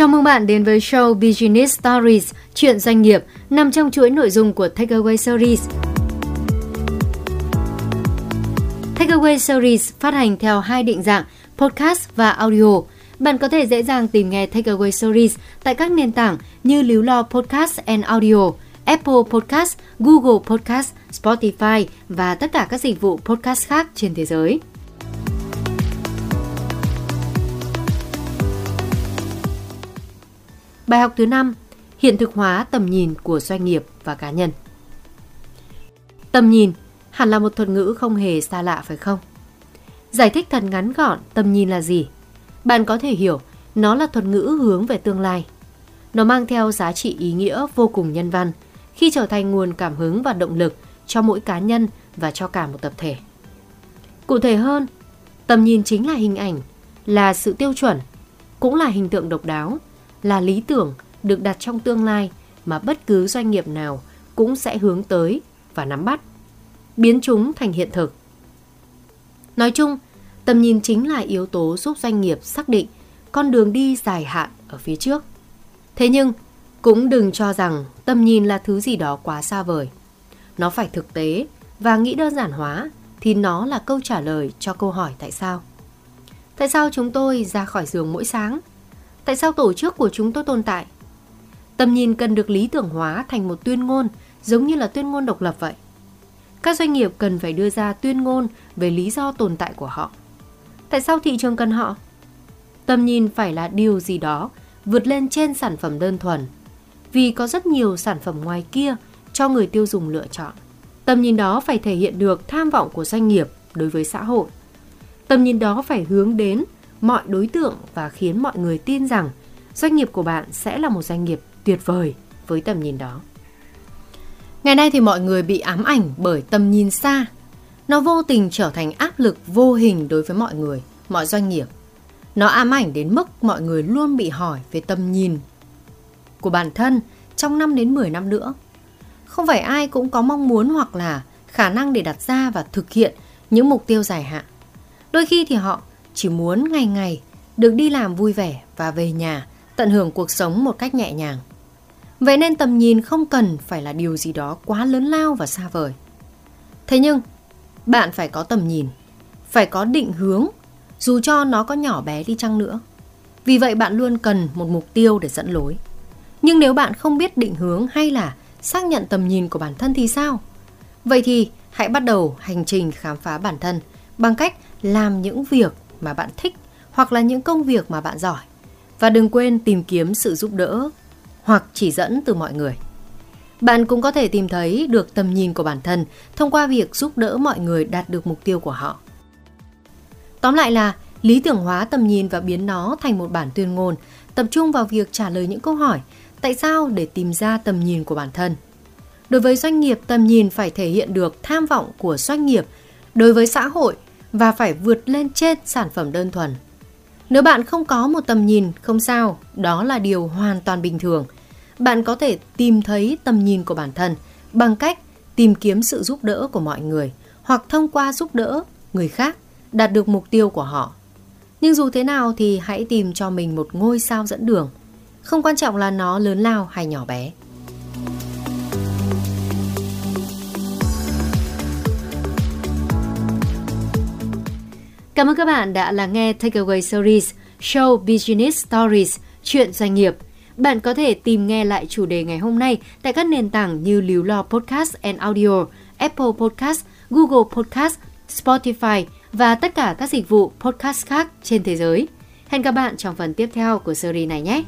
Chào mừng bạn đến với show Business Stories, chuyện doanh nghiệp nằm trong chuỗi nội dung của Takeaway Series. Takeaway Series phát hành theo hai định dạng podcast và audio. Bạn có thể dễ dàng tìm nghe Takeaway Series tại các nền tảng như Líu Lo Podcast and Audio, Apple Podcast, Google Podcast, Spotify và tất cả các dịch vụ podcast khác trên thế giới. Bài học thứ 5: Hiện thực hóa tầm nhìn của doanh nghiệp và cá nhân. Tầm nhìn hẳn là một thuật ngữ không hề xa lạ phải không? Giải thích thật ngắn gọn tầm nhìn là gì? Bạn có thể hiểu nó là thuật ngữ hướng về tương lai. Nó mang theo giá trị ý nghĩa vô cùng nhân văn khi trở thành nguồn cảm hứng và động lực cho mỗi cá nhân và cho cả một tập thể. Cụ thể hơn, tầm nhìn chính là hình ảnh, là sự tiêu chuẩn, cũng là hình tượng độc đáo là lý tưởng được đặt trong tương lai mà bất cứ doanh nghiệp nào cũng sẽ hướng tới và nắm bắt, biến chúng thành hiện thực. Nói chung, tầm nhìn chính là yếu tố giúp doanh nghiệp xác định con đường đi dài hạn ở phía trước. Thế nhưng, cũng đừng cho rằng tầm nhìn là thứ gì đó quá xa vời. Nó phải thực tế và nghĩ đơn giản hóa thì nó là câu trả lời cho câu hỏi tại sao. Tại sao chúng tôi ra khỏi giường mỗi sáng? Tại sao tổ chức của chúng tôi tồn tại? Tầm nhìn cần được lý tưởng hóa thành một tuyên ngôn, giống như là tuyên ngôn độc lập vậy. Các doanh nghiệp cần phải đưa ra tuyên ngôn về lý do tồn tại của họ. Tại sao thị trường cần họ? Tầm nhìn phải là điều gì đó vượt lên trên sản phẩm đơn thuần. Vì có rất nhiều sản phẩm ngoài kia cho người tiêu dùng lựa chọn. Tầm nhìn đó phải thể hiện được tham vọng của doanh nghiệp đối với xã hội. Tầm nhìn đó phải hướng đến mọi đối tượng và khiến mọi người tin rằng doanh nghiệp của bạn sẽ là một doanh nghiệp tuyệt vời với tầm nhìn đó. Ngày nay thì mọi người bị ám ảnh bởi tầm nhìn xa. Nó vô tình trở thành áp lực vô hình đối với mọi người, mọi doanh nghiệp. Nó ám ảnh đến mức mọi người luôn bị hỏi về tầm nhìn của bản thân trong 5 đến 10 năm nữa. Không phải ai cũng có mong muốn hoặc là khả năng để đặt ra và thực hiện những mục tiêu dài hạn. Đôi khi thì họ chỉ muốn ngày ngày được đi làm vui vẻ và về nhà tận hưởng cuộc sống một cách nhẹ nhàng. Vậy nên tầm nhìn không cần phải là điều gì đó quá lớn lao và xa vời. Thế nhưng, bạn phải có tầm nhìn, phải có định hướng, dù cho nó có nhỏ bé đi chăng nữa. Vì vậy bạn luôn cần một mục tiêu để dẫn lối. Nhưng nếu bạn không biết định hướng hay là xác nhận tầm nhìn của bản thân thì sao? Vậy thì hãy bắt đầu hành trình khám phá bản thân bằng cách làm những việc mà bạn thích hoặc là những công việc mà bạn giỏi. Và đừng quên tìm kiếm sự giúp đỡ hoặc chỉ dẫn từ mọi người. Bạn cũng có thể tìm thấy được tầm nhìn của bản thân thông qua việc giúp đỡ mọi người đạt được mục tiêu của họ. Tóm lại là lý tưởng hóa tầm nhìn và biến nó thành một bản tuyên ngôn, tập trung vào việc trả lời những câu hỏi tại sao để tìm ra tầm nhìn của bản thân. Đối với doanh nghiệp, tầm nhìn phải thể hiện được tham vọng của doanh nghiệp đối với xã hội và phải vượt lên trên sản phẩm đơn thuần. Nếu bạn không có một tầm nhìn, không sao, đó là điều hoàn toàn bình thường. Bạn có thể tìm thấy tầm nhìn của bản thân bằng cách tìm kiếm sự giúp đỡ của mọi người hoặc thông qua giúp đỡ người khác đạt được mục tiêu của họ. Nhưng dù thế nào thì hãy tìm cho mình một ngôi sao dẫn đường. Không quan trọng là nó lớn lao hay nhỏ bé. Cảm ơn các bạn đã lắng nghe Takeaway Series Show Business Stories Chuyện doanh nghiệp. Bạn có thể tìm nghe lại chủ đề ngày hôm nay tại các nền tảng như Líu Lo Podcast and Audio, Apple Podcast, Google Podcast, Spotify và tất cả các dịch vụ podcast khác trên thế giới. Hẹn gặp bạn trong phần tiếp theo của series này nhé!